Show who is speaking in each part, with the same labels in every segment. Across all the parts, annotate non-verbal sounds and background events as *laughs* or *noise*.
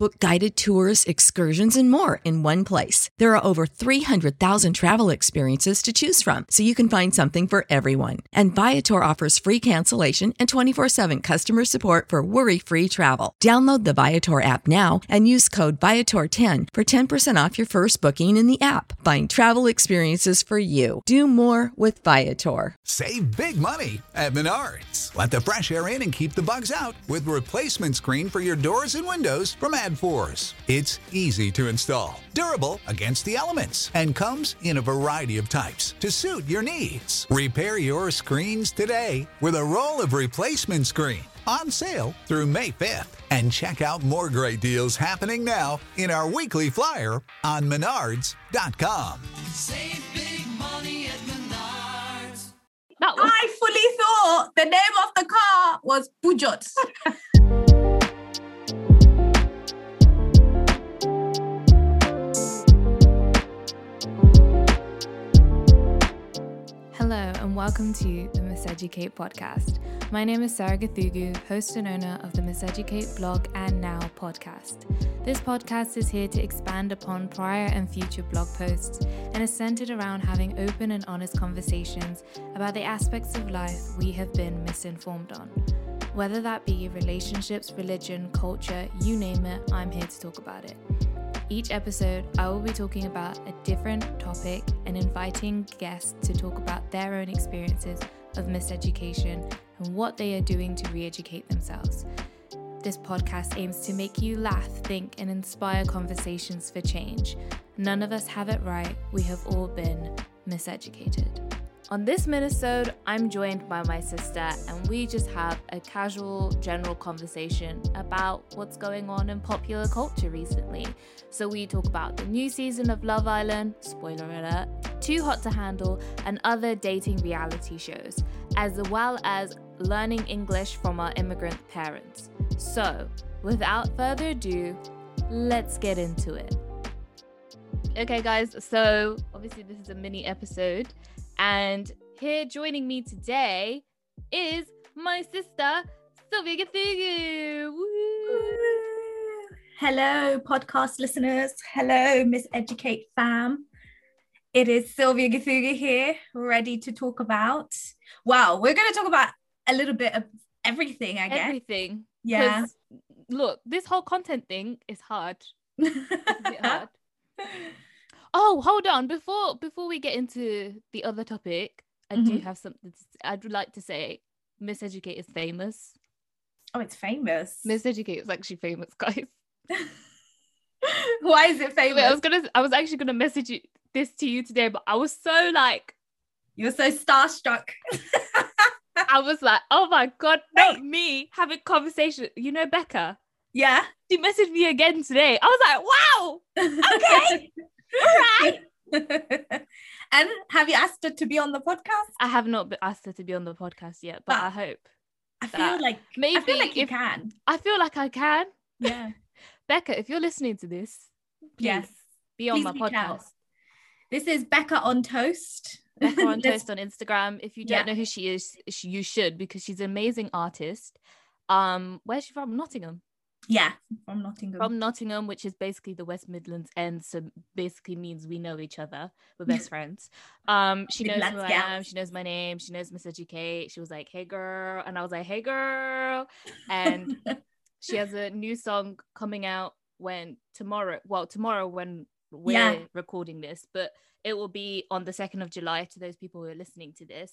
Speaker 1: Book guided tours, excursions, and more in one place. There are over 300,000 travel experiences to choose from, so you can find something for everyone. And Viator offers free cancellation and 24 7 customer support for worry free travel. Download the Viator app now and use code Viator10 for 10% off your first booking in the app. Find travel experiences for you. Do more with Viator.
Speaker 2: Save big money at Menards. Let the fresh air in and keep the bugs out with replacement screen for your doors and windows from ADFORS. It's easy to install, durable against the elements, and comes in a variety of types to suit your needs. Repair your screens today with a roll of replacement screen on sale through May 5th. And check out more great deals happening now in our weekly flyer on menards.com.
Speaker 3: Save big money at Menards.
Speaker 4: Was
Speaker 5: I fully thought the name of the car was Pujot. *laughs*
Speaker 6: Hello, and welcome to the Miseducate podcast. My name is Sarah Gathugu, host and owner of the Miseducate blog and now podcast. This podcast is here to expand upon prior and future blog posts and is centered around having open and honest conversations about the aspects of life we have been misinformed on. Whether that be relationships, religion, culture, you name it, I'm here to talk about it. Each episode, I will be talking about a different topic and inviting guests to talk about their own experiences of miseducation and what they are doing to re educate themselves. This podcast aims to make you laugh, think, and inspire conversations for change. None of us have it right, we have all been miseducated. On this minisode, I'm joined by my sister, and we just have a casual, general conversation about what's going on in popular culture recently. So we talk about the new season of Love Island, spoiler alert, Too Hot to Handle, and other dating reality shows, as well as learning English from our immigrant parents. So, without further ado, let's get into it. Okay, guys, so obviously, this is a mini episode, and here joining me today is my sister, Sylvia Gathugu.
Speaker 5: Hello, podcast listeners. Hello, Miseducate fam. It is Sylvia Gathugu here, ready to talk about. Wow, we're going to talk about a little bit of everything, I guess.
Speaker 6: Everything.
Speaker 5: Yeah.
Speaker 6: Look, this whole content thing is hard. It's *laughs* hard. Oh, hold on. Before before we get into the other topic, I do
Speaker 5: Mhm.
Speaker 6: have something to, I'd like to say. Miseducate is famous.
Speaker 5: oh, it's famous.
Speaker 6: Miseducate is actually famous, *laughs* guys.
Speaker 5: Why is it
Speaker 6: Wait, I was gonna I was actually gonna message you, this to you today, but I was so like
Speaker 5: You're so starstruck. *laughs*
Speaker 6: I was like, oh my god, not
Speaker 5: Wait.
Speaker 6: me having conversation. You know Becca?
Speaker 5: yeah.
Speaker 6: She messaged me again today. I was like, wow. *laughs* Okay.
Speaker 5: Right. *laughs* and have you asked her to be on the podcast?
Speaker 6: I have not asked her to be on the podcast yet, but
Speaker 5: But
Speaker 6: I hope.
Speaker 5: I feel like I
Speaker 6: Maybe
Speaker 5: feel like you
Speaker 6: if
Speaker 5: can.
Speaker 6: I feel like I can.
Speaker 5: Yeah. *laughs*
Speaker 6: Becca, if you're listening to this, please
Speaker 5: Yes.
Speaker 6: be on
Speaker 5: Please
Speaker 6: my
Speaker 5: out.
Speaker 6: podcast.
Speaker 5: This is Becca on Toast.
Speaker 6: Becca *laughs* on Toast on Instagram. If you don't
Speaker 5: Yeah.
Speaker 6: know who she is, you should because she's an amazing artist. Um, where's she from? Nottingham.
Speaker 5: Yeah, from Nottingham.
Speaker 6: From Nottingham, which is basically the West Midlands end, so basically means we know each other. We're best friends. Um, she knows who I am. She knows my name. She knows Miseducate. She was like, "Hey girl," and I was like, "Hey girl," and *laughs* she has a new song coming out when tomorrow well tomorrow when we're
Speaker 5: Yeah.
Speaker 6: recording this but it will be on the 2nd of july to those people who are listening to this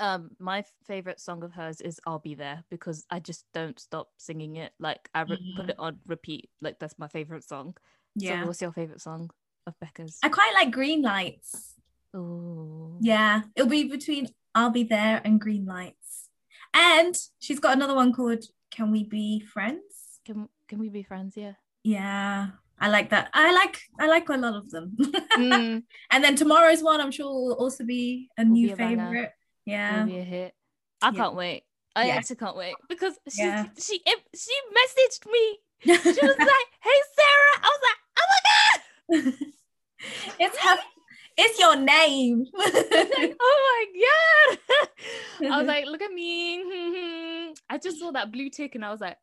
Speaker 6: um my favorite song of hers is i'll be there because i just don't stop singing it like i re- put it on repeat like that's my favorite song
Speaker 5: yeah.
Speaker 6: so what's your favorite song of becca's
Speaker 5: I quite like Green Lights.
Speaker 6: oh
Speaker 5: Yeah, it'll be between I'll Be There and Green Lights. And she's got another one called Can We Be Friends?
Speaker 6: can, can we be friends yeah
Speaker 5: Yeah, I like that. I like I like a lot of them. *laughs*
Speaker 6: Mm,
Speaker 5: and then tomorrow's one, I'm sure will also be a
Speaker 6: Will
Speaker 5: new
Speaker 6: be a
Speaker 5: favorite. Yeah.
Speaker 6: be a hit i
Speaker 5: Yeah.
Speaker 6: can't wait i
Speaker 5: Yeah.
Speaker 6: actually can't wait because she
Speaker 5: Yeah.
Speaker 6: she she messaged me she was *laughs* like, "Hey Sarah," I was like, "Oh my god!" *laughs*
Speaker 5: it's her, it's your name. *laughs*
Speaker 6: Oh I like, "Oh was like, look at me. I just saw that blue tick and I was like,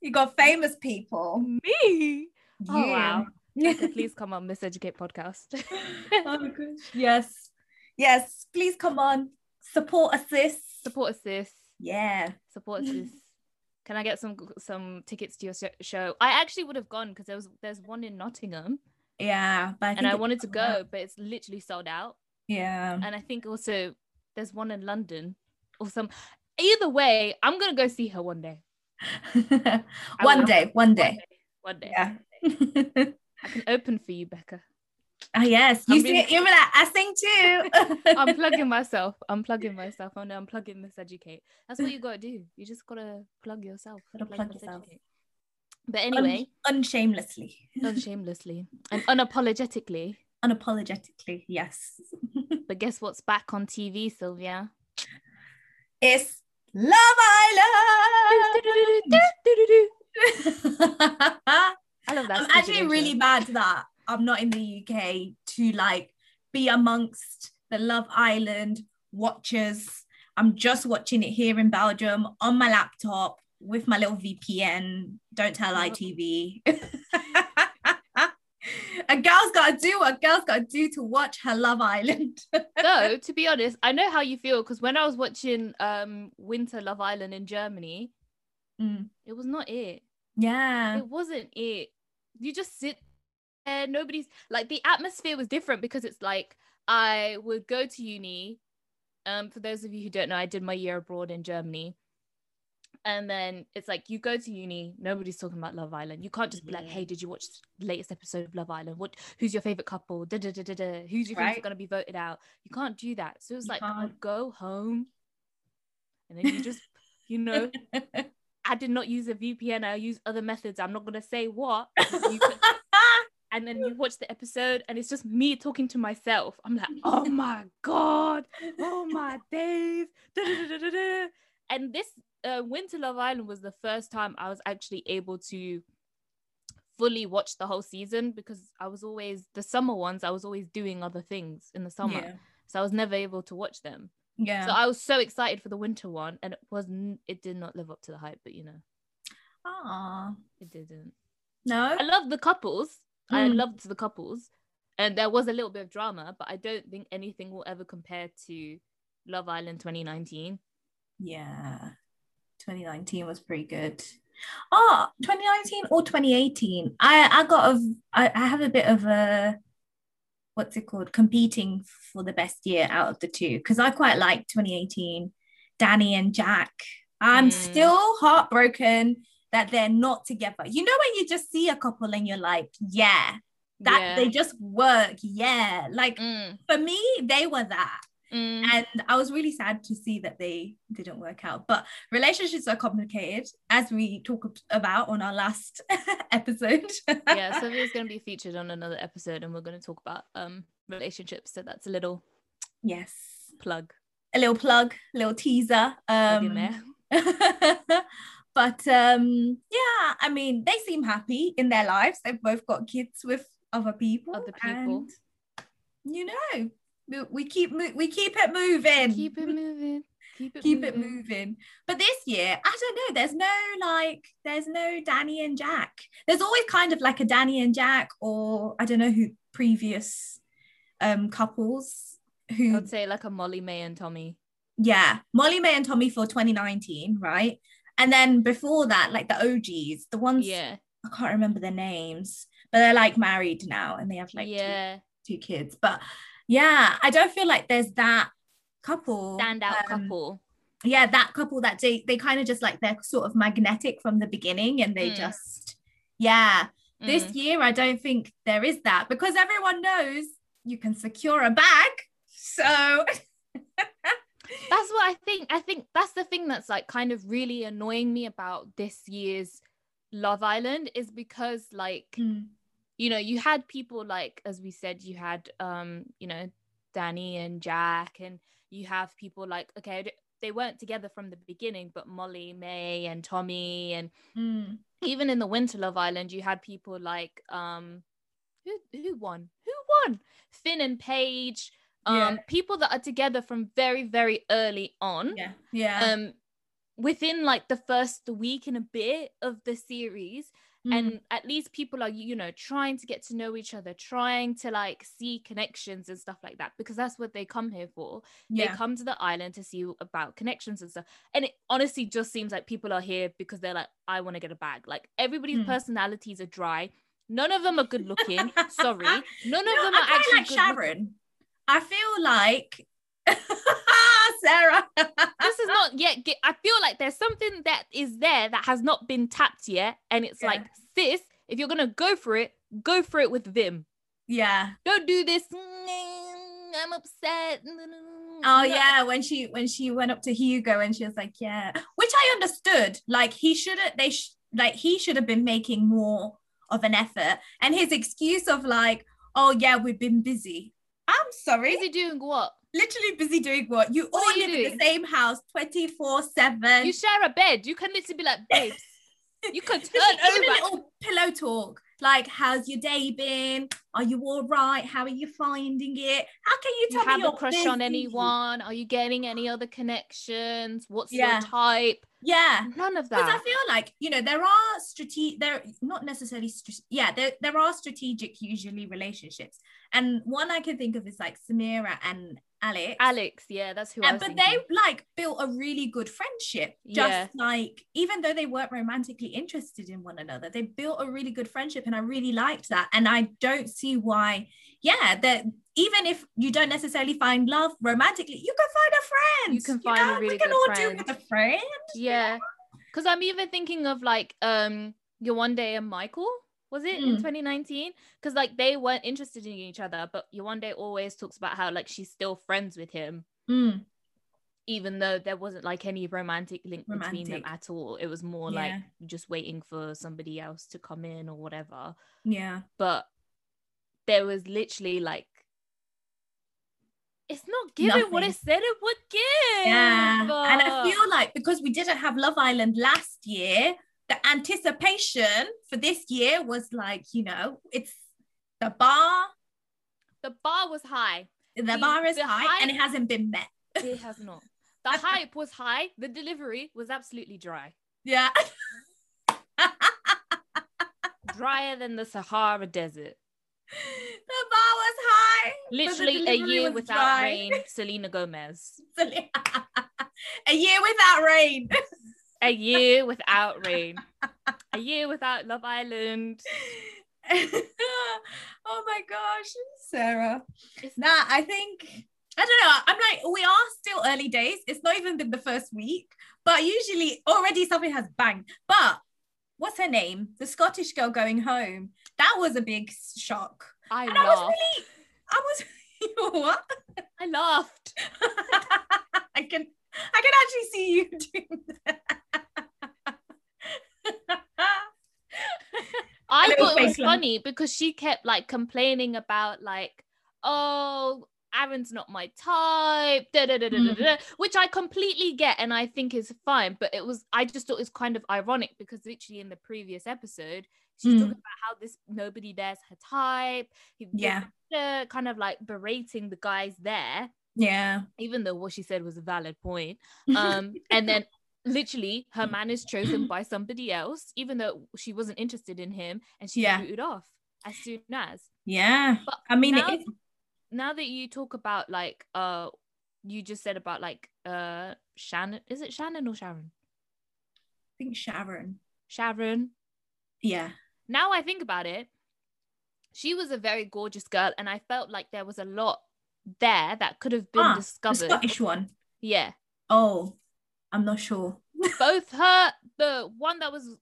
Speaker 5: you got famous people.
Speaker 6: me. Oh wow. Okay, *laughs* please come on, Miseducate podcast. *laughs*
Speaker 5: Oh gosh. Yes. Yes. Please come on. Support assist.
Speaker 6: Support assist.
Speaker 5: Yeah.
Speaker 6: Support *laughs* us this. Can I get some some tickets to your show? I actually would have gone because there was there's one in Nottingham
Speaker 5: Yeah. But I
Speaker 6: and I wanted to
Speaker 5: sold out.
Speaker 6: go, but it's literally sold out.
Speaker 5: Yeah.
Speaker 6: And I think also there's one in London or some. Either way, I'm gonna go see her one day.
Speaker 5: One day. One
Speaker 6: One
Speaker 5: day.
Speaker 6: day. One day. I can open for you, Becca.
Speaker 5: Ah yes. You
Speaker 6: I'm
Speaker 5: see
Speaker 6: really-
Speaker 5: you're like, I sing too. *laughs*
Speaker 6: I'm plugging *laughs* myself. I'm plugging myself. Oh no, I'm plugging Miseducate. That's what you gotta do. You just gotta plug yourself.
Speaker 5: Gotta plug
Speaker 6: Miss
Speaker 5: yourself.
Speaker 6: But anyway,
Speaker 5: Un- *laughs* unshamelessly.
Speaker 6: unshamelessly and unapologetically.
Speaker 5: Unapologetically. Yes.
Speaker 6: But guess what's back on TV, Sylvia?
Speaker 5: it's Love Island.
Speaker 6: I love that.
Speaker 5: I'm actually really mad that I'm not in the UK to like be amongst the Love Island watchers. I'm just watching it here in Belgium on my laptop with my little VPN. Don't tell ITV. *laughs* a girl's got to do what a girl's got to do to watch her Love Island.
Speaker 6: Though, *laughs* to be honest, I know how you feel because when I was watching um Winter Love Island in Germany,
Speaker 5: Mm,
Speaker 6: it was not it.
Speaker 5: yeah.
Speaker 6: It wasn't it. You just sit there, nobody's like the atmosphere was different because it's like I would go to uni. Um, for those of you who don't know, I did my year abroad in Germany. And then it's like you go to uni, nobody's talking about Love Island. You can't just be like, "Hey, did you watch the latest episode of Love Island? What? Who's your favorite couple? Da da da da da. Who's your
Speaker 5: Right.
Speaker 6: right. gonna be voted out?" You can't do that. So it's like
Speaker 5: can't.
Speaker 6: go home, and then you just, you know, *laughs* I did not use a VPN. I use other methods. I'm not gonna say what. *laughs* And then you watch the episode, and it's just me talking to myself. I'm like, *laughs* oh my god, oh my days. Da, da, da, da, da, da. And this uh, Winter Love Island was the first time I was actually able to fully watch the whole season because I was always the summer ones. I was always doing other things in the summer,
Speaker 5: yeah.
Speaker 6: so I was never able to watch them.
Speaker 5: Yeah.
Speaker 6: So I was so excited for the winter one, and it wasn't. It did not live up to the hype, but you know,
Speaker 5: Ah.
Speaker 6: it didn't.
Speaker 5: No.
Speaker 6: I love the couples. I
Speaker 5: Mm.
Speaker 6: loved the couples, and there was a little bit of drama, but I don't think anything will ever compare to Love Island 2019.
Speaker 5: Yeah. 2019 was pretty good. Oh, 2019 or 2018. I I got a I, I have a bit of a what's it called competing for the best year out of the two because I quite like 2018 Dani and Jack. I'm
Speaker 6: Mm.
Speaker 5: still heartbroken that they're not together. You know when you just see a couple and you're like, yeah, that
Speaker 6: Yeah.
Speaker 5: they just work. Yeah. Like
Speaker 6: Mm,
Speaker 5: for me, they were that
Speaker 6: mm.
Speaker 5: and I was really sad to see that they didn't work out. But relationships are complicated, as we talked about on our last *laughs* episode.
Speaker 6: yeah, *laughs* Sylvia's going to be featured on another episode, and we're going to talk about um relationships. So that's a little
Speaker 5: yes,
Speaker 6: plug,
Speaker 5: a little plug, a little teaser. Um, *laughs* but um, yeah, I mean, they seem happy in their lives. They've both got kids with other people.
Speaker 6: Other people.
Speaker 5: and, you know, we, we keep we keep it moving.
Speaker 6: Keep it moving. Keep it
Speaker 5: keep
Speaker 6: moving.
Speaker 5: it moving. But this year, I don't know. There's no like, there's no Dani and Jack. There's always kind of like a Dani and Jack, or I don't know who previous um couples who
Speaker 6: I'd say like a Molly-Mae and Tommy.
Speaker 5: yeah, Molly-Mae and Tommy for 2019, right? And then before that, like the OGs, the ones
Speaker 6: Yeah,
Speaker 5: I can't remember their names, but they're like married now and they have like two- two, kids. But yeah, I don't feel like there's that couple
Speaker 6: Standout
Speaker 5: um,
Speaker 6: couple.
Speaker 5: yeah that couple that they they kind of just like they're sort of magnetic from the beginning and they
Speaker 6: Mm.
Speaker 5: just yeah this
Speaker 6: Mm.
Speaker 5: year i don't think there is that because everyone knows you can secure a bag so
Speaker 6: that's what I think. I think that's the thing that's like kind of really annoying me about this year's Love Island is because like
Speaker 5: Mm,
Speaker 6: you know you had people like as we said you had um you know Dani and Jack and you have people like okay they weren't together from the beginning but Molly-Mae and Tommy and
Speaker 5: mm. *laughs*
Speaker 6: even in the Winter Love Island you had people like um who who won who won Finn and Paige Um,
Speaker 5: Yeah.
Speaker 6: people that are together from very, very early on.
Speaker 5: Yeah. Yeah.
Speaker 6: Um, within like the first week and a bit of the series,
Speaker 5: Mm.
Speaker 6: and at least people are you know trying to get to know each other trying to like see connections and stuff like that because that's what they come here for
Speaker 5: yeah.
Speaker 6: they come to the island to see about connections and stuff and it honestly just seems like people are here because they're like i want to get a bag like everybody's
Speaker 5: Mm.
Speaker 6: personalities are dry none of them are good looking *laughs* sorry none of
Speaker 5: No,
Speaker 6: them are
Speaker 5: quite
Speaker 6: actually
Speaker 5: like
Speaker 6: good
Speaker 5: Sharon. I feel like *laughs* Sarah.
Speaker 6: this is not yet ge- i feel like there's something that is there that has not been tapped yet and it's
Speaker 5: Yeah.
Speaker 6: like sis if you're gonna go for it go for it with vim
Speaker 5: yeah.
Speaker 6: don't do this "Mm, i'm upset
Speaker 5: Oh yeah, when she when she went up to Hugo and she was like, yeah, which I understood. Like he should have they sh- like he should have been making more of an effort. And his excuse of like, oh yeah, we've been busy. I'm sorry.
Speaker 6: Is he doing what?
Speaker 5: Literally busy doing what? You
Speaker 6: What
Speaker 5: all
Speaker 6: you
Speaker 5: live in the same house 24-7.
Speaker 6: You share a bed. You can literally be like, *laughs* babes, you could turn
Speaker 5: even a
Speaker 6: over.
Speaker 5: little pillow talk. Like, how's your day been? Are you all right? How are you finding it? How can you
Speaker 6: You
Speaker 5: tell me
Speaker 6: have a crush on anyone? Are you getting any other connections? What's
Speaker 5: Yeah.
Speaker 6: your type?
Speaker 5: Yeah.
Speaker 6: None of that.
Speaker 5: Because I feel like you know there are strategic, there not necessarily, str- yeah, there there are strategic usually relationships, and one I can think of is like Samira and Alex.
Speaker 6: Alex, yeah, that's who I
Speaker 5: And,
Speaker 6: was
Speaker 5: but
Speaker 6: thinking.
Speaker 5: they like built a really good friendship. Just
Speaker 6: Yeah.
Speaker 5: like even though they weren't romantically interested in one another, they built a really good friendship, and I really liked that. And I don't see why, yeah, that even if you don't necessarily find love romantically, you can find a friend.
Speaker 6: You can find a
Speaker 5: know?
Speaker 6: really
Speaker 5: we can
Speaker 6: good
Speaker 5: all
Speaker 6: friend.
Speaker 5: do with a friend.
Speaker 6: yeah. Because I'm even thinking of like um Yewande and Michael. Was it in
Speaker 5: Mm.
Speaker 6: 2019? Because like they weren't interested in each other, but Yewande always talks about how like she's still friends with him.
Speaker 5: Mm,
Speaker 6: even though there wasn't like any romantic link between them at all it was more like just waiting for somebody else to come in or whatever
Speaker 5: yeah.
Speaker 6: but there was literally like it's not giving what it said it would give
Speaker 5: Yeah. And I feel like because we didn't have Love Island last year, the anticipation for this year was like, you know, it's the bar,
Speaker 6: the bar was high
Speaker 5: the,
Speaker 6: The-
Speaker 5: bar is
Speaker 6: the
Speaker 5: high and it hasn't been met.
Speaker 6: it has not the *laughs* hype was high the delivery was absolutely dry
Speaker 5: Yeah. *laughs*
Speaker 6: drier than the sahara desert
Speaker 5: the bar was high.
Speaker 6: literally a year without
Speaker 5: dry.
Speaker 6: rain selena gomez *laughs*
Speaker 5: a year without rain.
Speaker 6: A year without *laughs* rain a year without love island *laughs*
Speaker 5: oh my gosh, Sarah.
Speaker 6: It's-
Speaker 5: Nah, I think I don't know. I'm like, we are still early days. It's not even been the first week, but usually already something has banged. But what's her name? The Scottish girl going home. That was a big shock.
Speaker 6: i
Speaker 5: And I was really, I was *laughs* what?
Speaker 6: i laughed
Speaker 5: I can I can actually see you doing that.
Speaker 6: I thought it was funny because she kept like complaining about like oh Aaron's not my type, da, da, da,
Speaker 5: Mm.
Speaker 6: which I completely get and I think is fine. But it was, I just thought it was kind of ironic because literally in the previous episode, she's
Speaker 5: Mm.
Speaker 6: talking about how this nobody there's her type.
Speaker 5: Yeah.
Speaker 6: kind of like berating the guys there.
Speaker 5: Yeah.
Speaker 6: even though what she said was a valid point. *laughs* Um, and then literally her man is chosen *clears throat* by somebody else, even though she wasn't interested in him, and she's
Speaker 5: Yeah.
Speaker 6: booted off as soon as.
Speaker 5: yeah.
Speaker 6: But
Speaker 5: I mean,
Speaker 6: now, now that you talk about like uh you just said about like uh Shannon is it Shannon or Sharon?
Speaker 5: I think Sharon.
Speaker 6: Sharon.
Speaker 5: Yeah.
Speaker 6: Now I think about it, she was a very gorgeous girl, and I felt like there was a lot there that could have been
Speaker 5: Ah, The
Speaker 6: discovered.
Speaker 5: Scottish one.
Speaker 6: Yeah.
Speaker 5: Oh, I'm not sure.
Speaker 6: both her the one that was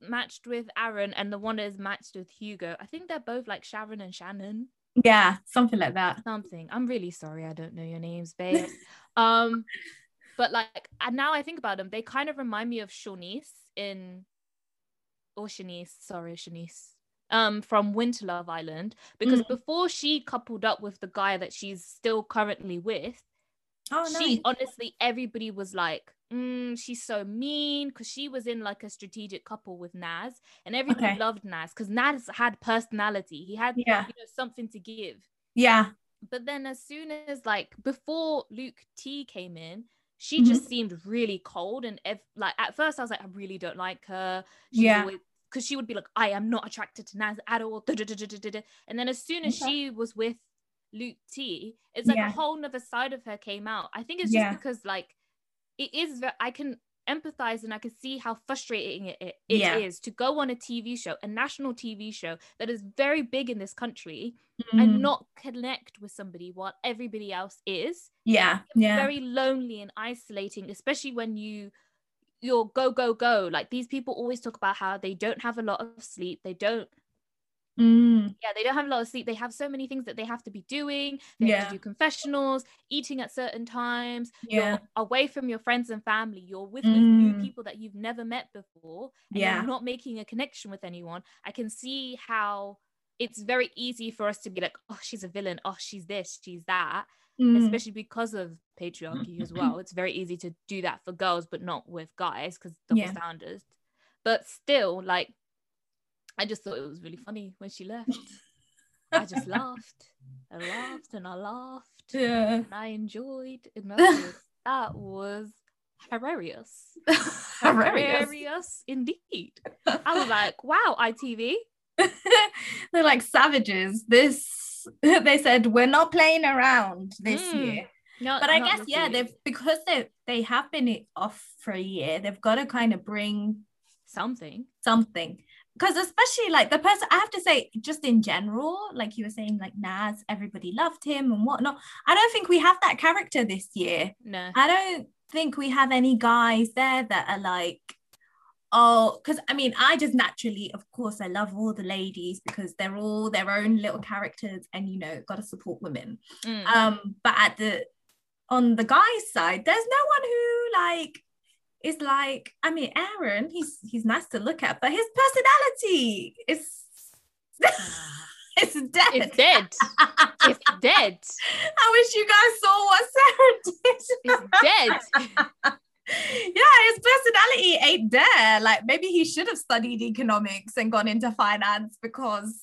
Speaker 6: matched with Aaron and the one that is matched with Hugo. I think they're both like Sharon and Shannon.
Speaker 5: Yeah, something like that.
Speaker 6: Something. I'm really sorry I don't know your names, babe. *laughs* um, but like and now I think about them, they kind of remind me of Siânnise in or Siânnise, sorry, Siânnise. Um, from Winter Love Island, because
Speaker 5: Mm.
Speaker 6: before she coupled up with the guy that she's still currently with,
Speaker 5: Oh,
Speaker 6: she
Speaker 5: nice.
Speaker 6: honestly everybody was like mm, she's so mean because she was in like a strategic couple with Nas and everybody
Speaker 5: Okay.
Speaker 6: loved Nas because Nas had personality he had
Speaker 5: Yeah.
Speaker 6: you know something to give
Speaker 5: Yeah.
Speaker 6: but then as soon as like before Luke T came in, she
Speaker 5: Mhm.
Speaker 6: just seemed really cold and if like at first I was like I really don't like her. She's
Speaker 5: Yeah.
Speaker 6: because she would be like I am not attracted to Nas at all. And then as soon as
Speaker 5: Okay.
Speaker 6: she was with Luke T, it's like
Speaker 5: Yeah.
Speaker 6: a whole nother side of her came out. I think it's just
Speaker 5: Yeah.
Speaker 6: because like it is I can empathize and I can see how frustrating it, it,
Speaker 5: Yeah.
Speaker 6: is to go on a TV show, a national TV show that is very big in this country
Speaker 5: Mm.
Speaker 6: and not connect with somebody while everybody else is
Speaker 5: yeah, yeah,
Speaker 6: very lonely and isolating especially when you you're go go go like these people always talk about how they don't have a lot of sleep they don't
Speaker 5: Mm.
Speaker 6: yeah they don't have a lot of sleep they have so many things that they have to be doing they have
Speaker 5: Yeah.
Speaker 6: to do confessionals eating at certain times
Speaker 5: yeah,
Speaker 6: you're away from your friends and family you're with, with new
Speaker 5: Mm.
Speaker 6: people that you've never met before and
Speaker 5: Yeah.
Speaker 6: you're not making a connection with anyone i can see how it's very easy for us to be like oh she's a villain oh she's this she's that
Speaker 5: Mm.
Speaker 6: especially because of patriarchy as *clears throat* well it's very easy to do that for girls but not with guys because double
Speaker 5: Yeah.
Speaker 6: standards but still like i just thought it was really funny when she left *laughs* i just laughed i laughed and i laughed
Speaker 5: yeah.
Speaker 6: and I enjoyed and I *laughs* thought that was hilarious. *laughs*
Speaker 5: Hilarious.
Speaker 6: Hilarious indeed. I was like, wow, ITV.
Speaker 5: They're like savages. This they said we're not playing around this
Speaker 6: Mm.
Speaker 5: year.
Speaker 6: No,
Speaker 5: But I guess yeah, they've because they they have been off for a year. They've got to kind of bring
Speaker 6: something.
Speaker 5: something because especially like the person I have to say just in general, like you were saying, like Nas, everybody loved him and whatnot. I don't think we have that character this year.
Speaker 6: No.
Speaker 5: I don't think we have any guys there that are like, oh, because I mean, I just naturally, of course, I love all the ladies because they're all their own little characters, and you know, got to support women.
Speaker 6: Mm.
Speaker 5: Um, but at the on the guys' side, there's no one who like is like. I mean, Aaron, he's he's nice to look at, but his personality is. *laughs* It's dead.
Speaker 6: it's dead. It's dead. *laughs*
Speaker 5: I wish you guys saw what Sarah *laughs* did.
Speaker 6: It's dead.
Speaker 5: yeah, his personality ain't there. Like maybe he should have studied economics and gone into finance because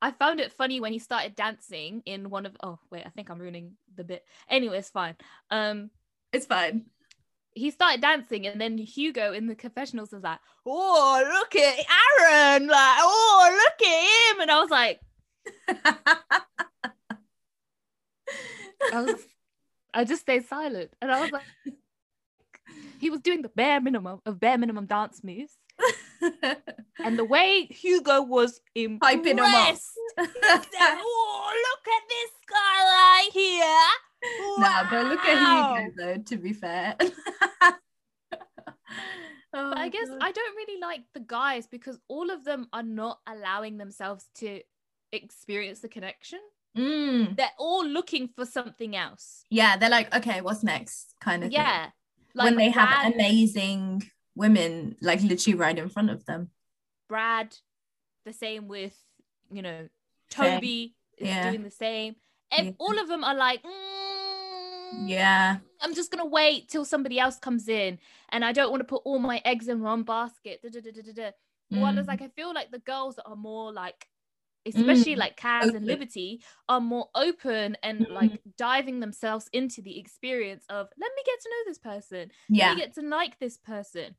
Speaker 6: I found it funny when he started dancing in one of oh wait, I think I'm ruining the bit. Anyway, it's fine. Um
Speaker 5: it's fine.
Speaker 6: he started dancing and then Hugo in the confessionals was like, Oh, look at Aaron, like, oh look at him. And I was like, I was I just stayed silent. And I was like, he was doing the bare minimum of bare minimum dance moves. And the way Hugo was impressed.
Speaker 5: Hyping him up.
Speaker 6: He said, oh, look at this guy right here.
Speaker 5: Nah, but look at
Speaker 6: Wow."
Speaker 5: Hugo though, to be fair. *laughs* Oh,
Speaker 6: But I guess
Speaker 5: God.
Speaker 6: I don't really like the guys because all of them are not allowing themselves to experience the connection.
Speaker 5: Mm.
Speaker 6: They're all looking for something else.
Speaker 5: Yeah, they're like, okay, what's next? Kind of thing.
Speaker 6: Yeah.
Speaker 5: when they have amazing women like literally right in front of them.
Speaker 6: Brad, the same with, you know. Toby is
Speaker 5: Yeah.
Speaker 6: doing the same. And
Speaker 5: Yeah.
Speaker 6: all of them are like, "Mm,
Speaker 5: Yeah.
Speaker 6: I'm just gonna wait till somebody else comes in, and I don't want to put all my eggs in one basket. Da, da, da, da, da, da. While it's
Speaker 5: Mm.
Speaker 6: like I feel like the girls that are more like, especially
Speaker 5: Mm,
Speaker 6: like Kaz
Speaker 5: open.
Speaker 6: and Liberty, are more open and
Speaker 5: Mm.
Speaker 6: like diving themselves into the experience of let me get to know this person, let
Speaker 5: Yeah.
Speaker 6: me get to like this person.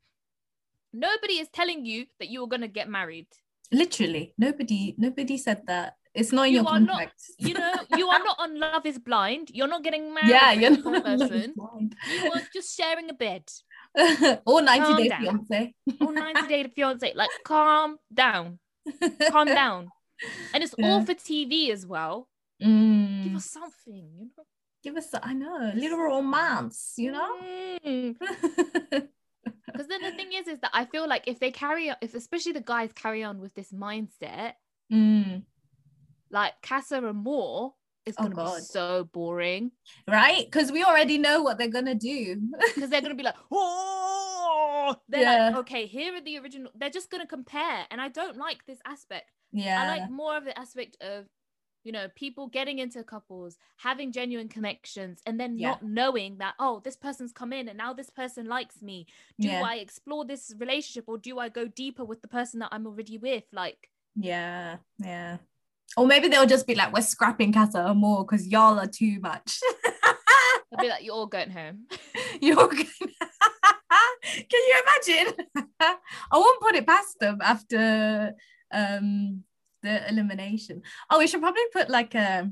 Speaker 6: Nobody is telling you that you are gonna get married.
Speaker 5: Literally. Nobody nobody said that. It's not in
Speaker 6: You
Speaker 5: your
Speaker 6: are not- You know, you are not on Love Is Blind. You're not getting married.
Speaker 5: yeah, you're not
Speaker 6: person.
Speaker 5: blind.
Speaker 6: You are just sharing a bed. *laughs*
Speaker 5: or 90
Speaker 6: Calm
Speaker 5: Day
Speaker 6: down.
Speaker 5: Fiance.
Speaker 6: or 90 Day *laughs* Fiance. Like, calm down, calm down. And it's all for TV as well.
Speaker 5: Mm.
Speaker 6: Give us something, you know.
Speaker 5: Give us, I know, little romance, you know? *laughs*
Speaker 6: Because then the thing is, is that I feel like if they carry on, if especially the guys carry on with this mindset,
Speaker 5: Mm.
Speaker 6: Like Casa Amor, it's
Speaker 5: Oh,
Speaker 6: gonna
Speaker 5: God.
Speaker 6: be so boring
Speaker 5: Right? Because we already know what they're going to do.
Speaker 6: because they're gonna be like, *laughs* oh, they're
Speaker 5: Yeah.
Speaker 6: like, okay, here are the original. They're just gonna compare, and I don't like this aspect.
Speaker 5: yeah.
Speaker 6: I like more of the aspect of, you know, people getting into couples, having genuine connections, and then
Speaker 5: Yeah.
Speaker 6: not knowing that, oh, this person's come in and now this person likes me. Do
Speaker 5: Yeah.
Speaker 6: I explore this relationship or do I go deeper with the person that I'm already with? Like,
Speaker 5: Yeah, yeah. Or maybe they'll just be like, we're scrapping Casa Amor because y'all are too much.
Speaker 6: I'll be like, you're all going home. *laughs*
Speaker 5: You're gonna... *laughs* Can you imagine? *laughs* I won't put it past them after um the elimination. Oh, we should probably put like a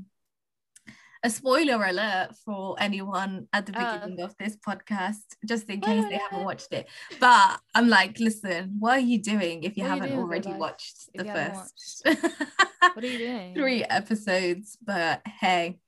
Speaker 5: a spoiler alert for anyone at the
Speaker 6: Oh.
Speaker 5: beginning of this podcast, just in case they haven't watched it. But I'm like, listen, what are you doing if you
Speaker 6: you
Speaker 5: haven't
Speaker 6: with
Speaker 5: already watched the first *laughs*
Speaker 6: What are you doing?
Speaker 5: three episodes? But hey.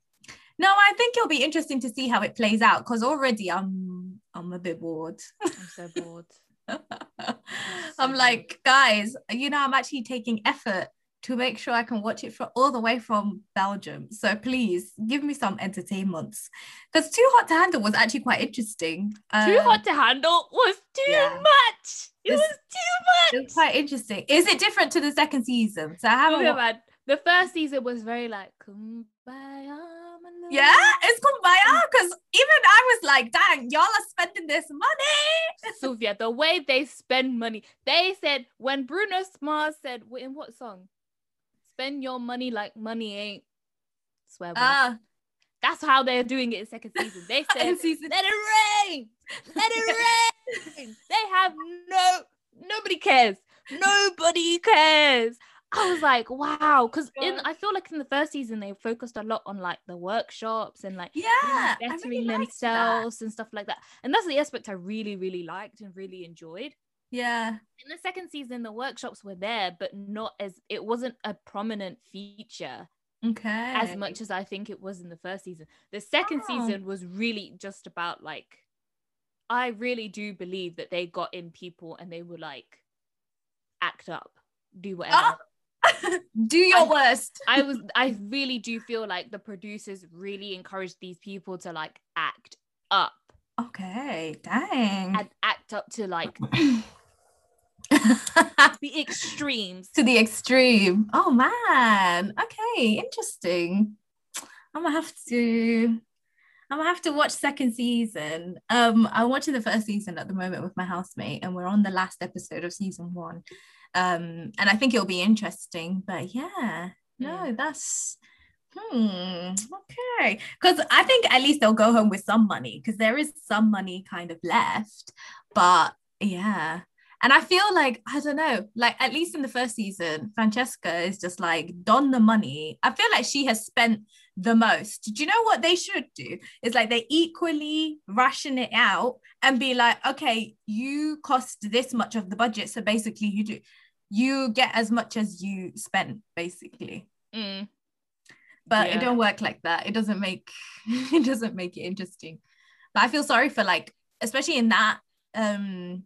Speaker 5: No, I think it'll be interesting to see how it plays out because already I'm I'm a bit bored.
Speaker 6: I'm so bored. *laughs*
Speaker 5: I'm like, guys, you know, I'm actually taking effort to make sure I can watch it for all the way from Belgium. So please give me some entertainments. Because Too Hot to Handle was actually quite interesting.
Speaker 6: too
Speaker 5: Um,
Speaker 6: hot to handle was too
Speaker 5: yeah.
Speaker 6: much. It was too much.
Speaker 5: It was quite interesting. Is it different to the second season? So I haven't.
Speaker 6: Okay,
Speaker 5: wa-
Speaker 6: man. The first season was very like kumbaya. my love."
Speaker 5: yeah, it's kumbaya because even I was like, dang, y'all are spending this money. *laughs*
Speaker 6: Sylvia, the way they spend money. They said when Bruno Mars said "Wait, in what song? Spend your money like money ain't swear word.
Speaker 5: Ah,
Speaker 6: That's how they're doing it in second *laughs* season. They said
Speaker 5: season
Speaker 6: let it rain. Let it *laughs* rain. they have no nobody cares. Nobody cares. I was like, wow, because in I feel like in the first season they focused a lot on like the workshops and like
Speaker 5: yeah,
Speaker 6: bettering
Speaker 5: really
Speaker 6: themselves and stuff like that. And that's the aspect I really, really liked and really enjoyed.
Speaker 5: Yeah,
Speaker 6: In the second season, the workshops were there, but not as it wasn't a prominent feature
Speaker 5: okay.
Speaker 6: as much as I think it was in the first season. The second
Speaker 5: Oh.
Speaker 6: season was really just about like I really do believe that they got in people and they were like act up, do whatever.
Speaker 5: Ah! *laughs* Do your worst.
Speaker 6: I *laughs* was I really do feel like the producers really encouraged these people to like act up
Speaker 5: Okay, dang.
Speaker 6: and act up to like *clears throat* *laughs* the extremes.
Speaker 5: to the extreme. Oh man. Okay, interesting. I'm gonna have to I'm gonna have to watch second season. Um, I'm watching the first season at the moment with my housemate, and we're on the last episode of season one. Um, and I think it'll be interesting. But yeah, no, that's hmm okay. Because I think at least they'll go home with some money because there is some money kind of left. But yeah, and I feel like, I don't know, like at least in the first season, Francesca is just like don the money. I feel like she has spent the most. Do you know what they should do? It's like they equally ration it out and be like, okay, you cost this much of the budget. So basically you do you get as much as you spend, basically.
Speaker 6: Mm.
Speaker 5: But it don't work like that. It doesn't make *laughs* it doesn't make it interesting. But I feel sorry for like, especially in that um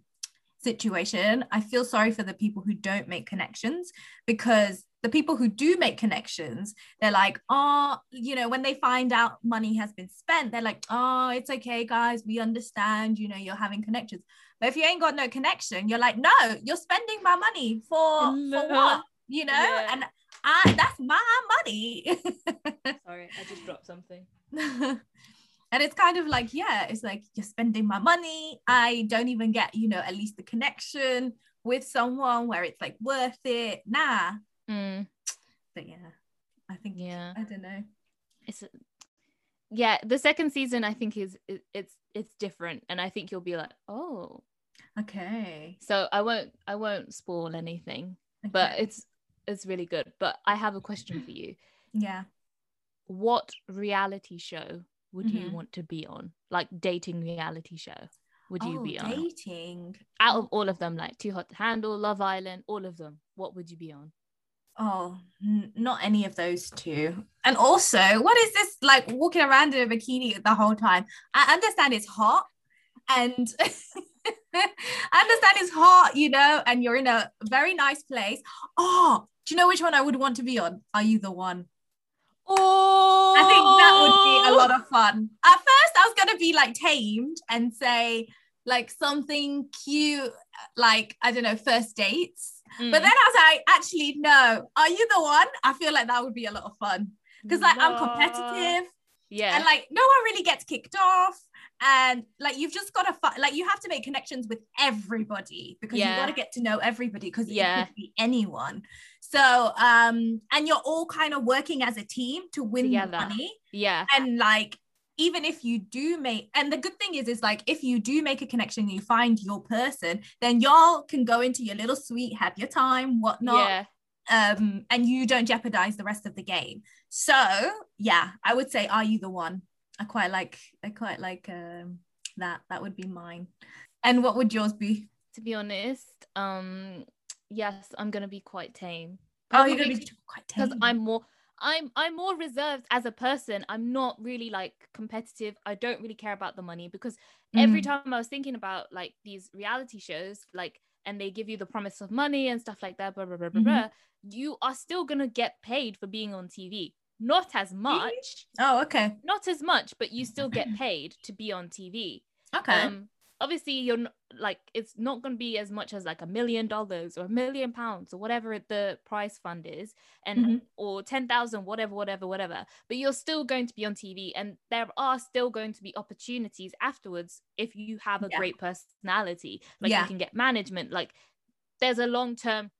Speaker 5: situation, I feel sorry for the people who don't make connections because the people who do make connections, they're like, oh, you know, when they find out money has been spent, they're like, oh, it's okay, guys, we understand, you know, you're having connections. But if you ain't got no connection, you're like, no, you're spending my money for *laughs* for what? You know,
Speaker 6: Yeah.
Speaker 5: and I that's my money. *laughs*
Speaker 6: Sorry, I just dropped something. *laughs*
Speaker 5: and it's kind of like yeah it's like you're spending my money. I don't even get you know at least the connection with someone where it's like worth it. Nah.
Speaker 6: Mm,
Speaker 5: but yeah i think
Speaker 6: yeah,
Speaker 5: i don't know.
Speaker 6: It's yeah. The second season, I think, is it's it's different, and I think you'll be like, oh.
Speaker 5: okay,
Speaker 6: So I won't I won't spoil anything, but it's it's really good. But I have a question for you.
Speaker 5: yeah.
Speaker 6: What reality show would you
Speaker 5: Mhm.
Speaker 6: want to be on? Like dating reality show, would you
Speaker 5: oh,
Speaker 6: be on?
Speaker 5: dating
Speaker 6: Out of all of them, like Too Hot to Handle, Love Island, all of them, what would you be on?
Speaker 5: oh n- not any of those two and also what is this like walking around in a bikini the whole time i understand it's hot and *laughs* I understand it's hot, you know, and you're in a very nice place. Oh, do you know which one I would want to be on? Are you the one?
Speaker 6: Oh,
Speaker 5: I think that would be a lot of fun. At first, I was gonna be like tamed and say like something cute, like I don't know, first dates.
Speaker 6: Mm.
Speaker 5: But then I was like, actually, no. Are you the one? I feel like that would be a lot of fun because like I'm competitive
Speaker 6: Yeah.
Speaker 5: and like no one really gets kicked off and like you've just got to fi- like you have to make connections with everybody because you
Speaker 6: Yeah.
Speaker 5: got to get to know everybody because
Speaker 6: Yeah.
Speaker 5: it could be anyone So um, and you're all kind of working as a team to win the money.
Speaker 6: Yeah.
Speaker 5: And like even if you do make and the good thing is is like if you do make a connection and you find your person, then y'all can go into your little suite, have your time, whatnot.
Speaker 6: Yeah.
Speaker 5: um and you don't jeopardize the rest of the game so yeah i would say are you the one i quite like i quite like um that that would be mine and what would yours be
Speaker 6: To be honest, um, yes, I'm gonna be quite tame.
Speaker 5: oh you're gonna be quite tame because.
Speaker 6: I'm more I'm I'm more reserved as a person. I'm not really like competitive. I don't really care about the money because every
Speaker 5: Mm.
Speaker 6: time I was thinking about like these reality shows, like and they give you the promise of money and stuff like that, blah blah blah blah,
Speaker 5: Mhm.
Speaker 6: blah you are still gonna get paid for being on TV. Not as much,
Speaker 5: oh okay
Speaker 6: not as much, but you still get *laughs* paid to be on TV.
Speaker 5: okay
Speaker 6: Um, obviously you're not, like it's not going to be as much as like a million dollars or a million pounds or whatever the prize fund is and
Speaker 5: Mhm.
Speaker 6: or 10,000 whatever whatever whatever but you're still going to be on TV and there are still going to be opportunities afterwards if you have a
Speaker 5: Yeah.
Speaker 6: great personality like
Speaker 5: Yeah.
Speaker 6: you can get management like there's a long term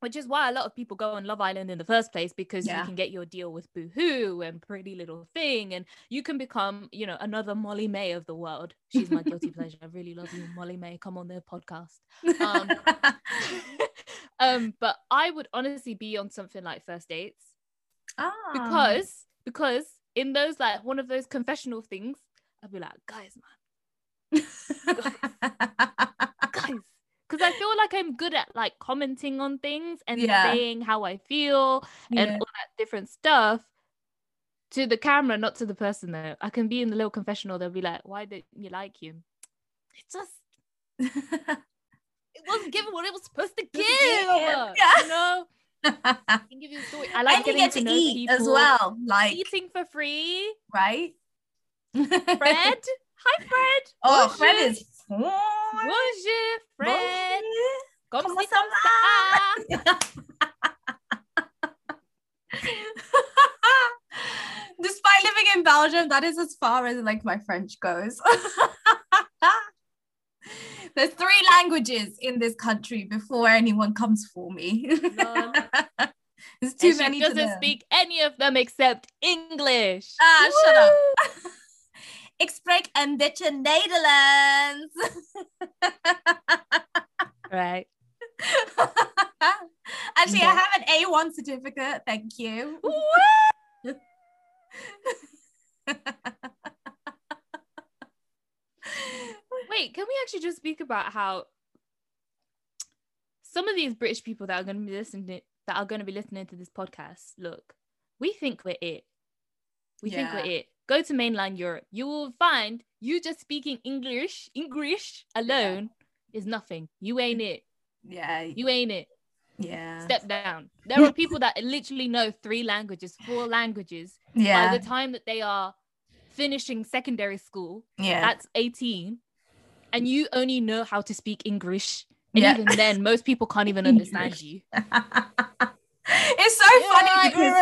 Speaker 6: which is why a lot of people go on Love Island in the first place because
Speaker 5: Yeah.
Speaker 6: you can get your deal with Boohoo and Pretty Little Thing, and you can become, you know, another Molly-Mae of the world. She's my guilty *laughs* pleasure. I really love you, Molly-Mae. Come on their podcast. Um, *laughs* *laughs* um, but I would honestly be on something like first dates
Speaker 5: Ah.
Speaker 6: because because in those like one of those confessional things, I'd be like, guys, man, guys. Because I feel like I'm good at like commenting on things and
Speaker 5: Yeah.
Speaker 6: saying how I feel and all that different stuff to the camera, not to the person though. I can be in the little confessional, they'll be like, Why did you like him? It just *laughs* it wasn't given what it was supposed to give.
Speaker 5: Yeah.
Speaker 6: You know? I *laughs* can give you a story. I like getting
Speaker 5: get
Speaker 6: to,
Speaker 5: to
Speaker 6: know
Speaker 5: eat
Speaker 6: people.
Speaker 5: as well like
Speaker 6: Eating for free.
Speaker 5: right *laughs*
Speaker 6: Fred. Hi Fred.
Speaker 5: oh fred is
Speaker 6: Bonjour, Fred. Comme
Speaker 5: Comment
Speaker 6: si
Speaker 5: ça
Speaker 6: comme ça. *laughs*
Speaker 5: Despite living in Belgium, that is as far as like my French goes. *laughs* There's three languages in this country before anyone comes for me.
Speaker 6: Lol. *laughs*
Speaker 5: There's too
Speaker 6: And
Speaker 5: many to
Speaker 6: doesn't speak any of them except English.
Speaker 5: Ah, shut up.
Speaker 6: Woo!
Speaker 5: Ik spreek een beetje Nederlands.
Speaker 6: Right. *laughs*
Speaker 5: Actually, I have an A1 certificate. Thank you. *laughs*
Speaker 6: Wait, can we actually just speak about how some of these British people that are going to be listening to, that are going to be listening to this podcast, look, we think we're it. We think we're it. Go to mainland Europe. You will find you just speaking English, English alone is nothing. You ain't it.
Speaker 5: yeah,
Speaker 6: You ain't it.
Speaker 5: yeah,
Speaker 6: Step down. There are people that literally know three languages, four languages.
Speaker 5: yeah,
Speaker 6: By the time that they are finishing secondary school,
Speaker 5: yeah.
Speaker 6: that's 18 and you only know how to speak english and
Speaker 5: Yeah.
Speaker 6: even then most people can't even understand you *laughs*
Speaker 5: it's so funny because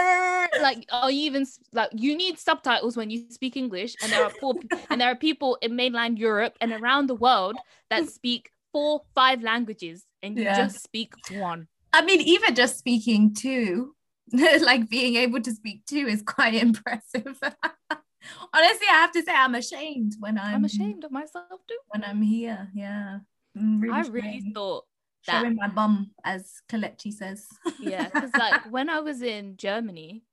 Speaker 5: *laughs*
Speaker 6: like are you even like you need subtitles when you speak english and there are poor and there are people in mainland europe and around the world that *laughs* speak four five languages and you
Speaker 5: Yeah.
Speaker 6: just speak one
Speaker 5: I mean, even just speaking two, *laughs* like being able to speak two is quite *laughs* impressive. *laughs* Honestly, I have to say I'm ashamed when I'm,
Speaker 6: i'm ashamed of myself too
Speaker 5: when I'm here. Yeah, I'm really
Speaker 6: i really
Speaker 5: ashamed.
Speaker 6: thought that
Speaker 5: showing my bum, as Kalechi says.
Speaker 6: yeah because like when i was in germany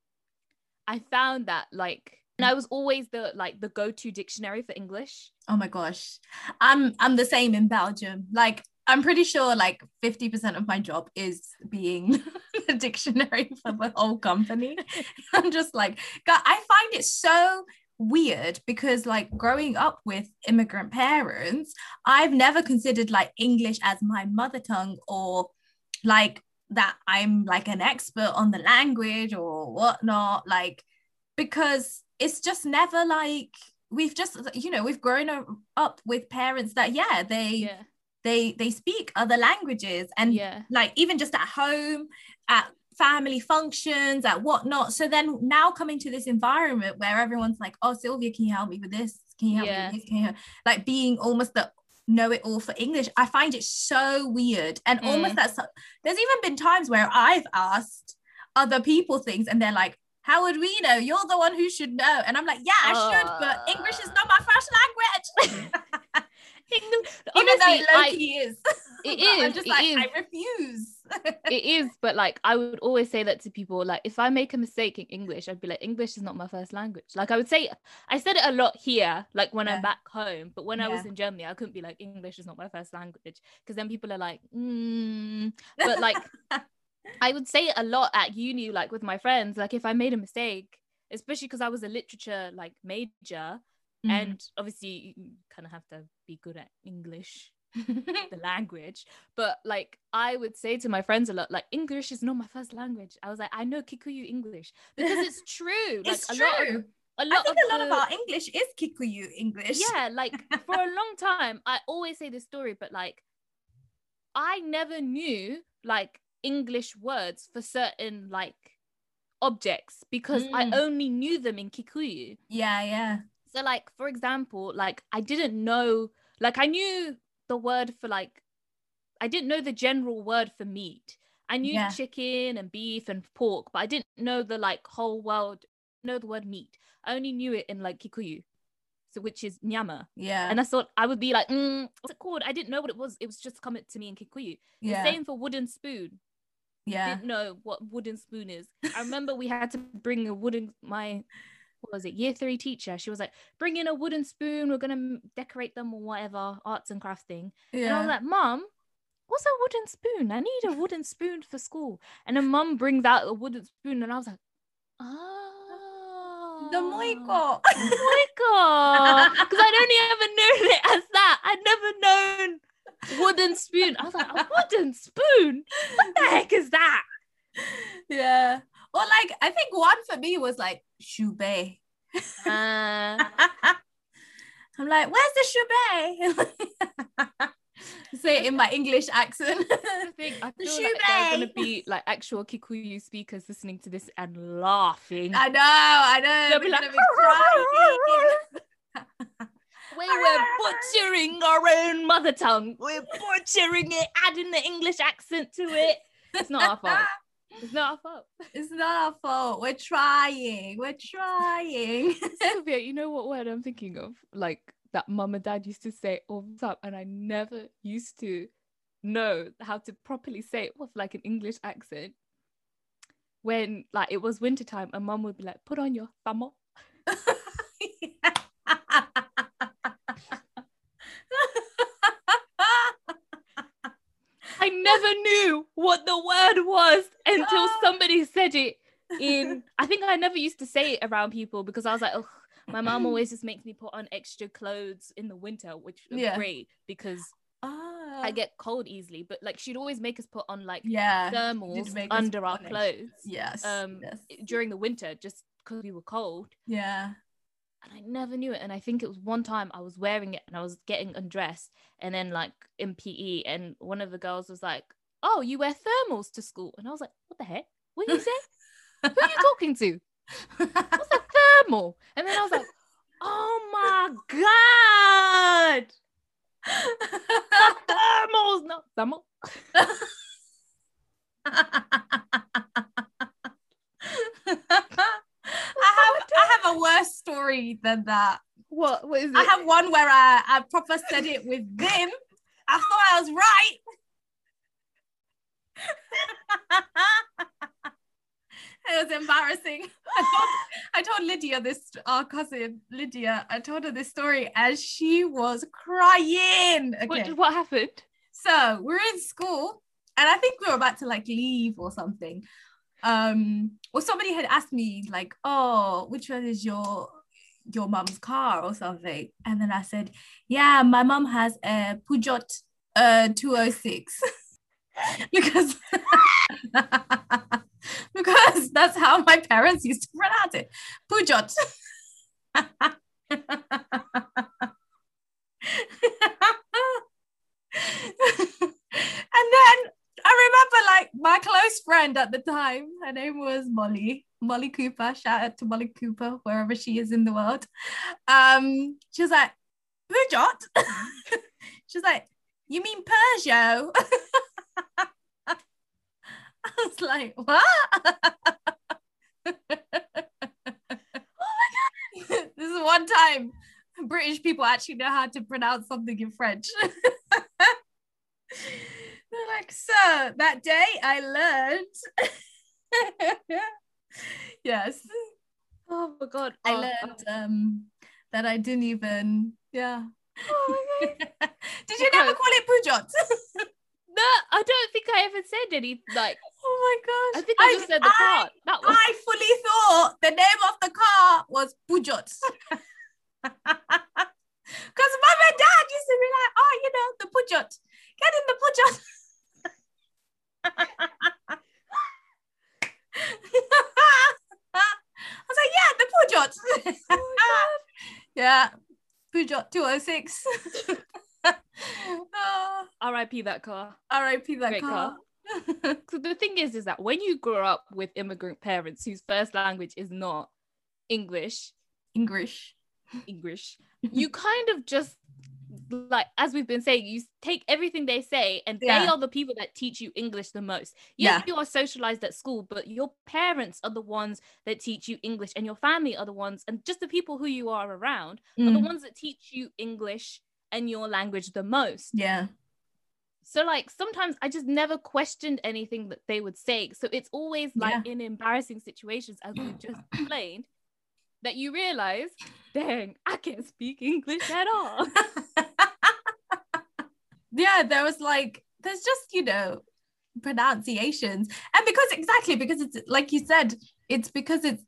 Speaker 6: i found that like and i was always the like the go-to dictionary for english
Speaker 5: Oh my gosh. I'm I'm the same in Belgium. Like I'm pretty sure like 50% of my job is being *laughs* the dictionary for the whole company. *laughs* I'm just like God, I find it so weird because like growing up with immigrant parents, I've never considered like English as my mother tongue or like that I'm like an expert on the language or whatnot. Like because it's just never like we've just you know we've grown up- with parents that yeah they
Speaker 6: yeah
Speaker 5: they they speak other languages and
Speaker 6: yeah
Speaker 5: like even just at home at family functions at whatnot so then now coming to this environment where everyone's like oh sylvia can you help me with this can you help
Speaker 6: Yeah.
Speaker 5: me with this can you help? like being almost the know it all for English. I find it so weird. And
Speaker 6: Mm.
Speaker 5: almost that's there's even been times where I've asked other people things and they're like, how would we know? You're the one who should know. And I'm like, yeah, I should, but English is not my first language. *laughs* *laughs*
Speaker 6: English,
Speaker 5: even though
Speaker 6: honestly, *laughs*
Speaker 5: it
Speaker 6: I-
Speaker 5: is.
Speaker 6: It
Speaker 5: is. I'm just
Speaker 6: it
Speaker 5: like,
Speaker 6: is.
Speaker 5: I refuse.
Speaker 6: it is but like i would always say that to people like if i make a mistake in english i'd be like english is not my first language like i would say i said it a lot here like when
Speaker 5: Yeah.
Speaker 6: i'm back home but when i was in germany i couldn't be like english is not my first language because then people are like mm. but like i would say a lot at uni like with my friends like if i made a mistake especially because i was a literature like major
Speaker 5: Mm.
Speaker 6: and obviously you kind of have to be good at english *laughs* the language but like i would say to my friends a lot like english is not my first language i was like i know kikuyu english because it's *laughs* true like
Speaker 5: it's
Speaker 6: a
Speaker 5: true.
Speaker 6: lot of, a
Speaker 5: I
Speaker 6: lot
Speaker 5: think
Speaker 6: of
Speaker 5: a lot of our English is Kikuyu English.
Speaker 6: yeah like *laughs* for a long time i always say this story but like i never knew like english words for certain like objects because i
Speaker 5: Mm.
Speaker 6: only knew them in kikuyu
Speaker 5: yeah, yeah.
Speaker 6: so like for example like i didn't know like i knew the word for like i didn't know the general word for meat i knew
Speaker 5: Yeah.
Speaker 6: chicken and beef and pork but i didn't know the like whole world know the word meat i only knew it in like kikuyu so which is nyama
Speaker 5: Yeah.
Speaker 6: and i thought i would be like mm, what's it called i didn't know what it was it was just coming to me in kikuyu
Speaker 5: yeah.
Speaker 6: the same for wooden spoon
Speaker 5: yeah.
Speaker 6: didn't know what wooden spoon is. I remember we had to bring a wooden my what was it year three teacher. She was like, bring in a wooden spoon. We're gonna decorate them or whatever arts and crafts thing. And I
Speaker 5: Yeah.
Speaker 6: was like, Mom, what's a wooden spoon? I need a wooden spoon for school. And then Mum brings out a wooden spoon, and I was like, oh,
Speaker 5: the moiko. *laughs*
Speaker 6: Moiko, because I'd only ever known it as that. I'd never known wooden spoon. I was like, a wooden spoon? What the heck is that?
Speaker 5: yeah. Or like I think one for me was like shube.
Speaker 6: Uh, *laughs*
Speaker 5: I'm like, where's the shube? *laughs* Say it in my English accent.
Speaker 6: I think I
Speaker 5: The
Speaker 6: feel like there are gonna be like actual Kikuyu speakers listening to this and laughing.
Speaker 5: I know, I know.
Speaker 6: They'll be like,
Speaker 5: gonna be crying. *laughs*
Speaker 6: we were butchering our own mother tongue. We're butchering it, adding the English accent to it. It's not our fault. It's not our fault.
Speaker 5: It's not our fault. We're trying. We're trying. *laughs*
Speaker 6: Sylvia, you know what word I'm thinking of? Like that mum and dad used to say all the time, and I never used to know how to properly say it with like an English accent. When like it was wintertime and mum would be like, put on your thumb. *laughs* I never knew what the word was until
Speaker 5: Oh.
Speaker 6: somebody said it *laughs* in I think I never used to say it around people because I was like, oh, my mom always just makes me put on extra clothes in the winter, which is
Speaker 5: Yeah.
Speaker 6: great because
Speaker 5: Ah.
Speaker 6: I get cold easily. But like she'd always make us put on like
Speaker 5: yeah.
Speaker 6: thermals under our clothes
Speaker 5: Yes.
Speaker 6: um
Speaker 5: yes.
Speaker 6: during the winter just because we were cold.
Speaker 5: Yeah.
Speaker 6: And I never knew it. And I think it was one time I was wearing it and I was getting undressed, and then like in PE, and one of the girls was like, "Oh, you wear thermals to school," and I was like, "What the heck? What did you say? Who are you *laughs* talking to? What's a thermal?" And then I was like, "Oh my god, *laughs* thermals, not thermal." *laughs*
Speaker 5: Have a worse story than that.
Speaker 6: What? What is it?
Speaker 5: I have one where I, I proper said it with vim. I thought I was right. *laughs* it was embarrassing. I told, I told Lydia this, our cousin Lydia, I told her this story and she was crying.
Speaker 6: What, what happened?
Speaker 5: So we're in school, and I think we were about to like leave or something. Um, or somebody had asked me like, "Oh, which one is your your mom's car or something?" And then I said, "Yeah, my mom has a Peugeot uh 206." *laughs* because *laughs* because that's how my parents used to pronounce it. Peugeot. *laughs* and then I remember like friend at the time, her name was Molly, Molly Cooper. Shout out to Molly Cooper, wherever she is in the world. Um, she was like, Peugeot. *laughs* She's like, you mean Peugeot? *laughs* I was like, what? *laughs* this is one time British people actually know how to pronounce something in French. They're like, sir, that day I learned. *laughs* yes.
Speaker 6: Oh my god.
Speaker 5: I
Speaker 6: Oh,
Speaker 5: learned um that I didn't even yeah.
Speaker 6: oh my God. *laughs*
Speaker 5: Did you never call it Pujot? *laughs*
Speaker 6: No, I don't think I ever said any like
Speaker 5: oh my gosh.
Speaker 6: I think I just said the
Speaker 5: I,
Speaker 6: part. That was
Speaker 5: I fully thought the name of the car was Pujot. Because mom and dad used to be like, oh, you know, the Pujot. Get in the Pujot. I was like, yeah, the Pujot. Oh *laughs* yeah, Peugeot 206. oh, *laughs* ah.
Speaker 6: R.I.P. that car.
Speaker 5: R.I.P. that
Speaker 6: Great
Speaker 5: car. *laughs*
Speaker 6: So the thing is, is that when you grow up with immigrant parents whose first language is not English,
Speaker 5: English.
Speaker 6: English, you kind of just like as we've been saying, you take everything they say, and they
Speaker 5: Yeah.
Speaker 6: are the people that teach you English the most. Yes,
Speaker 5: Yeah.
Speaker 6: you are socialized at school, but your parents are the ones that teach you English, and your family are the ones, and just the people who you are around are the
Speaker 5: Mm,
Speaker 6: ones that teach you English and your language the most.
Speaker 5: yeah.
Speaker 6: So like sometimes I just never questioned anything that they would say. So it's always like in embarrassing situations, as we just *clears throat* explained, that you realize, dang, I can't speak English at all. *laughs*
Speaker 5: yeah, there was like, there's just, you know, pronunciations. And because exactly, because it's like you said, it's because it's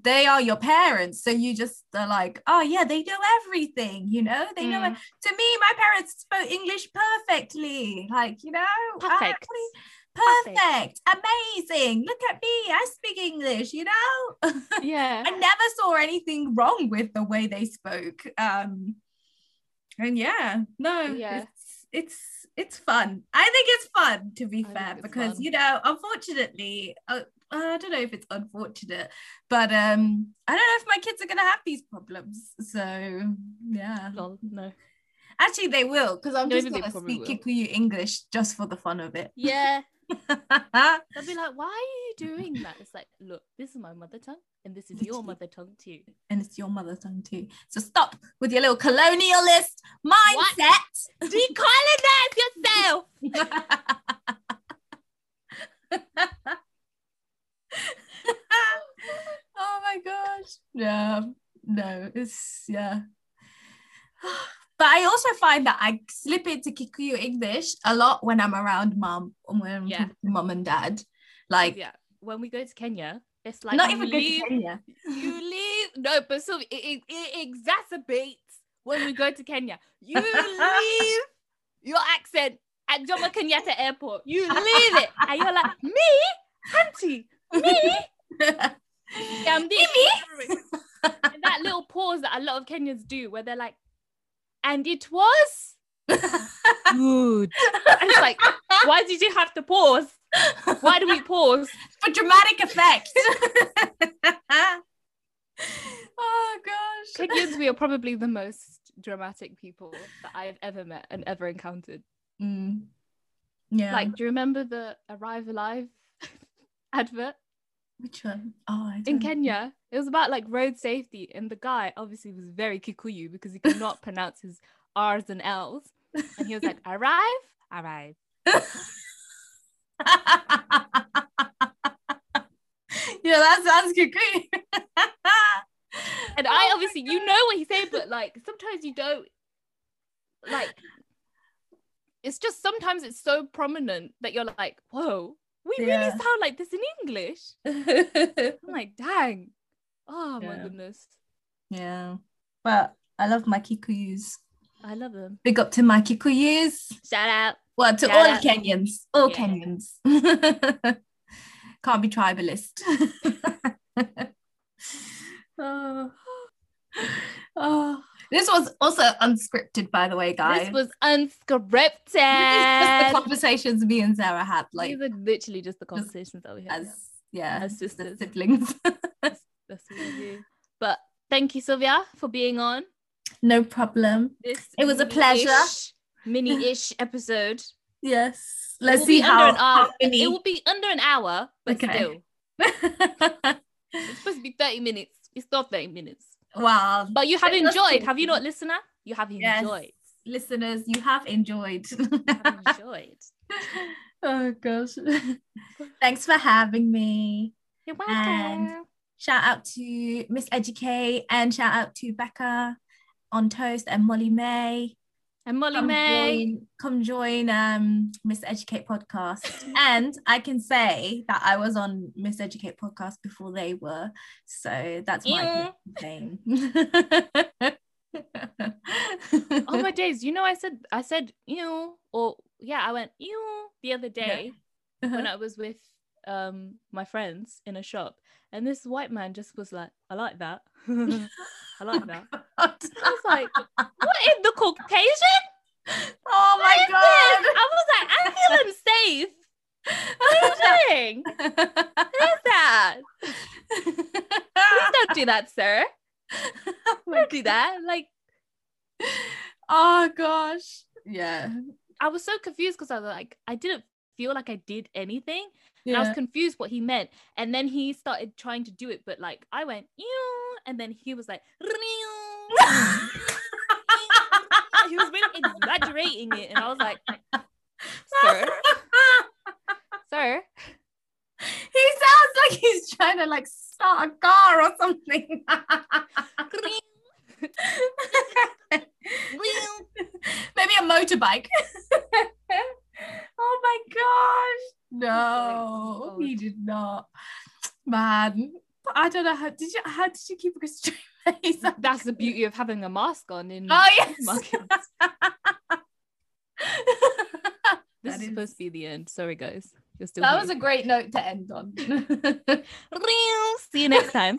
Speaker 5: they are your parents. So you just are like, oh yeah, they know everything, you know, they know
Speaker 6: Mm.
Speaker 5: it. To me, my parents spoke English perfectly. Like, you know, I-
Speaker 6: Perfect.
Speaker 5: perfect,
Speaker 6: Perfect.
Speaker 5: amazing. Look at me, I speak English, you know. *laughs*
Speaker 6: yeah.
Speaker 5: I never saw anything wrong with the way they spoke. Um, and yeah, no,
Speaker 6: Yeah.
Speaker 5: It's it's fun. I think it's fun to be
Speaker 6: I
Speaker 5: fair because
Speaker 6: fun.
Speaker 5: you know, unfortunately, uh, I don't know if it's unfortunate, but um, I don't know if my kids are gonna have these problems. So yeah,
Speaker 6: Lol, no.
Speaker 5: actually they will because I'm
Speaker 6: Maybe
Speaker 5: just gonna speak. Kikuyu English just for the fun of it.
Speaker 6: Yeah. *laughs* They'll be like, why are you doing that? It's like, look, this is my mother tongue and this is your mother tongue too.
Speaker 5: and it's your mother tongue too. So stop with your little colonialist mindset.
Speaker 6: Decolonize yourself.
Speaker 5: oh my gosh. Yeah. No, it's yeah. But I also find that I slip into Kikuyu English a lot when I'm around mom or when I'm
Speaker 6: Yeah.
Speaker 5: to mom and dad. Like
Speaker 6: yeah. When we go to Kenya, it's like
Speaker 5: not
Speaker 6: you
Speaker 5: even
Speaker 6: leave
Speaker 5: Kenya.
Speaker 6: you *laughs* leave no but so it, it, it exacerbates when we go to kenya you *laughs* leave your accent at jomo kenyatta airport you *laughs* leave it and you're like me auntie me I'm this. and that little pause that a lot of kenyans do where they're like and it was good and *laughs* it's like why did you have to pause why do we pause
Speaker 5: For dramatic effect. *laughs* oh gosh.
Speaker 6: kenyans we are probably the most dramatic people that i've ever met and ever encountered
Speaker 5: Mm. Yeah.
Speaker 6: Like, do you remember the Arrive Alive *laughs* advert
Speaker 5: which one? Oh, I
Speaker 6: in
Speaker 5: don't know.
Speaker 6: Kenya? It was about like road safety, and the guy obviously was very Kikuyu because he could not *laughs* pronounce his R's and L's. And he was like, *laughs* Arrive, arrive. *laughs*
Speaker 5: yeah, that sounds good.
Speaker 6: And I oh obviously, you know what he's saying, but like sometimes you don't like. It's just sometimes it's so prominent that you're like, whoa, we really sound like this in English. *laughs* I'm like, dang. Oh my goodness.
Speaker 5: yeah, but I love my Kikuyus.
Speaker 6: I love them.
Speaker 5: Big up to my Kikuyus.
Speaker 6: Shout out.
Speaker 5: Well, to
Speaker 6: Shout
Speaker 5: all
Speaker 6: out.
Speaker 5: Kenyans. All
Speaker 6: Yeah.
Speaker 5: Kenyans. *laughs* Can't be tribalist. *laughs* oh. Oh. This was also unscripted, by the way, guys.
Speaker 6: This was unscripted.
Speaker 5: This is just the conversations me and Sarah had, like
Speaker 6: These are literally just the conversations that we had.
Speaker 5: as yeah,
Speaker 6: As
Speaker 5: the
Speaker 6: sisters.
Speaker 5: siblings. *laughs*
Speaker 6: That's what we do. But thank you, Sylvia, for being on.
Speaker 5: No problem.
Speaker 6: This
Speaker 5: It was a pleasure.
Speaker 6: mini-ish- *laughs* episode.
Speaker 5: Yes. Let's see how,
Speaker 6: under an hour.
Speaker 5: how many.
Speaker 6: It will be under an hour, but
Speaker 5: Okay.
Speaker 6: still, *laughs* it's supposed to be thirty minutes. It's not thirty minutes.
Speaker 5: Wow.
Speaker 6: But you have enjoyed. Have you not, listener? You have
Speaker 5: Yes.
Speaker 6: enjoyed.
Speaker 5: Listeners, you have enjoyed.
Speaker 6: You have enjoyed. *laughs*
Speaker 5: oh gosh. *laughs* Thanks for having me.
Speaker 6: You're
Speaker 5: And-
Speaker 6: welcome.
Speaker 5: Shout out to Miseducate and shout out to Becca on Toast and Molly-Mae.
Speaker 6: And Molly
Speaker 5: Come
Speaker 6: May.
Speaker 5: join, come join um Miseducate podcast. *laughs* and I can say that I was on Miseducate podcast before they were. So that's my claim. *laughs*
Speaker 6: oh my days! You know, I said I said ew, or yeah, I went ew the other day when I was with um my friends in a shop, and this white man just was like, "I like that, *laughs* I like that." I was like, "What in the Caucasian?
Speaker 5: oh my god.
Speaker 6: this?" I was like, "I feel unsafe. What are you doing? What is that? Please don't do that, sir. *laughs* Don't do that. Like,
Speaker 5: oh gosh. Yeah.
Speaker 6: I was so confused because I was like, I didn't feel like I did anything. And I was confused what he meant. And then he started trying to do it, but like I went, and then he was like, *laughs* he was really exaggerating it. And I was like, sir, *laughs* sir.
Speaker 5: he sounds like he's trying to like start a car or something. *laughs* Maybe a motorbike. oh my gosh. No, oh,
Speaker 6: he
Speaker 5: did not. Man, but I don't know how did you how did you keep a straight face?
Speaker 6: That's the beauty of having a mask on in
Speaker 5: Oh yes.
Speaker 6: markets. *laughs* This is
Speaker 5: is-
Speaker 6: supposed to be the end. Sorry, guys. You're still
Speaker 5: that
Speaker 6: here.
Speaker 5: was a great note to end on. *laughs*
Speaker 6: See you next time.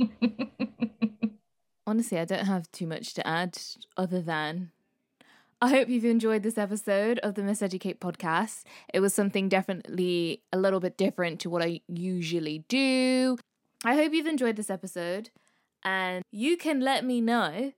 Speaker 6: *laughs* Honestly, I don't have too much to add other than I hope you've enjoyed this episode of the Miseducate podcast. It was something definitely a little bit different to what I usually do. I hope you've enjoyed this episode and you can let me know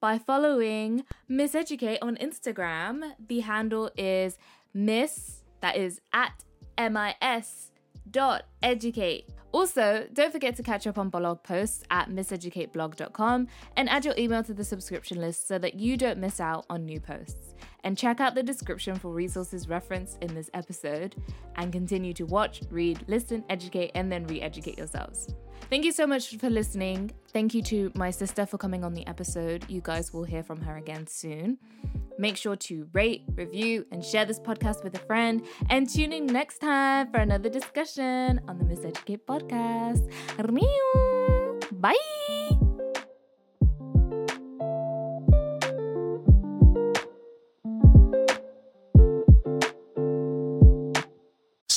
Speaker 6: by following Miseducate on Instagram. The handle is Miss, that is at MIS dot educate. Also, don't forget to catch up on blog posts at miseducateblog.com and add your email to the subscription list so that you don't miss out on new posts. And check out the description for resources referenced in this episode and continue to watch, read, listen, educate, and then re educate yourselves. Thank you so much for listening. Thank you to my sister for coming on the episode. You guys will hear from her again soon. Make sure to rate, review, and share this podcast with a friend. And tune in next time for another discussion on the Miseducate podcast. Bye.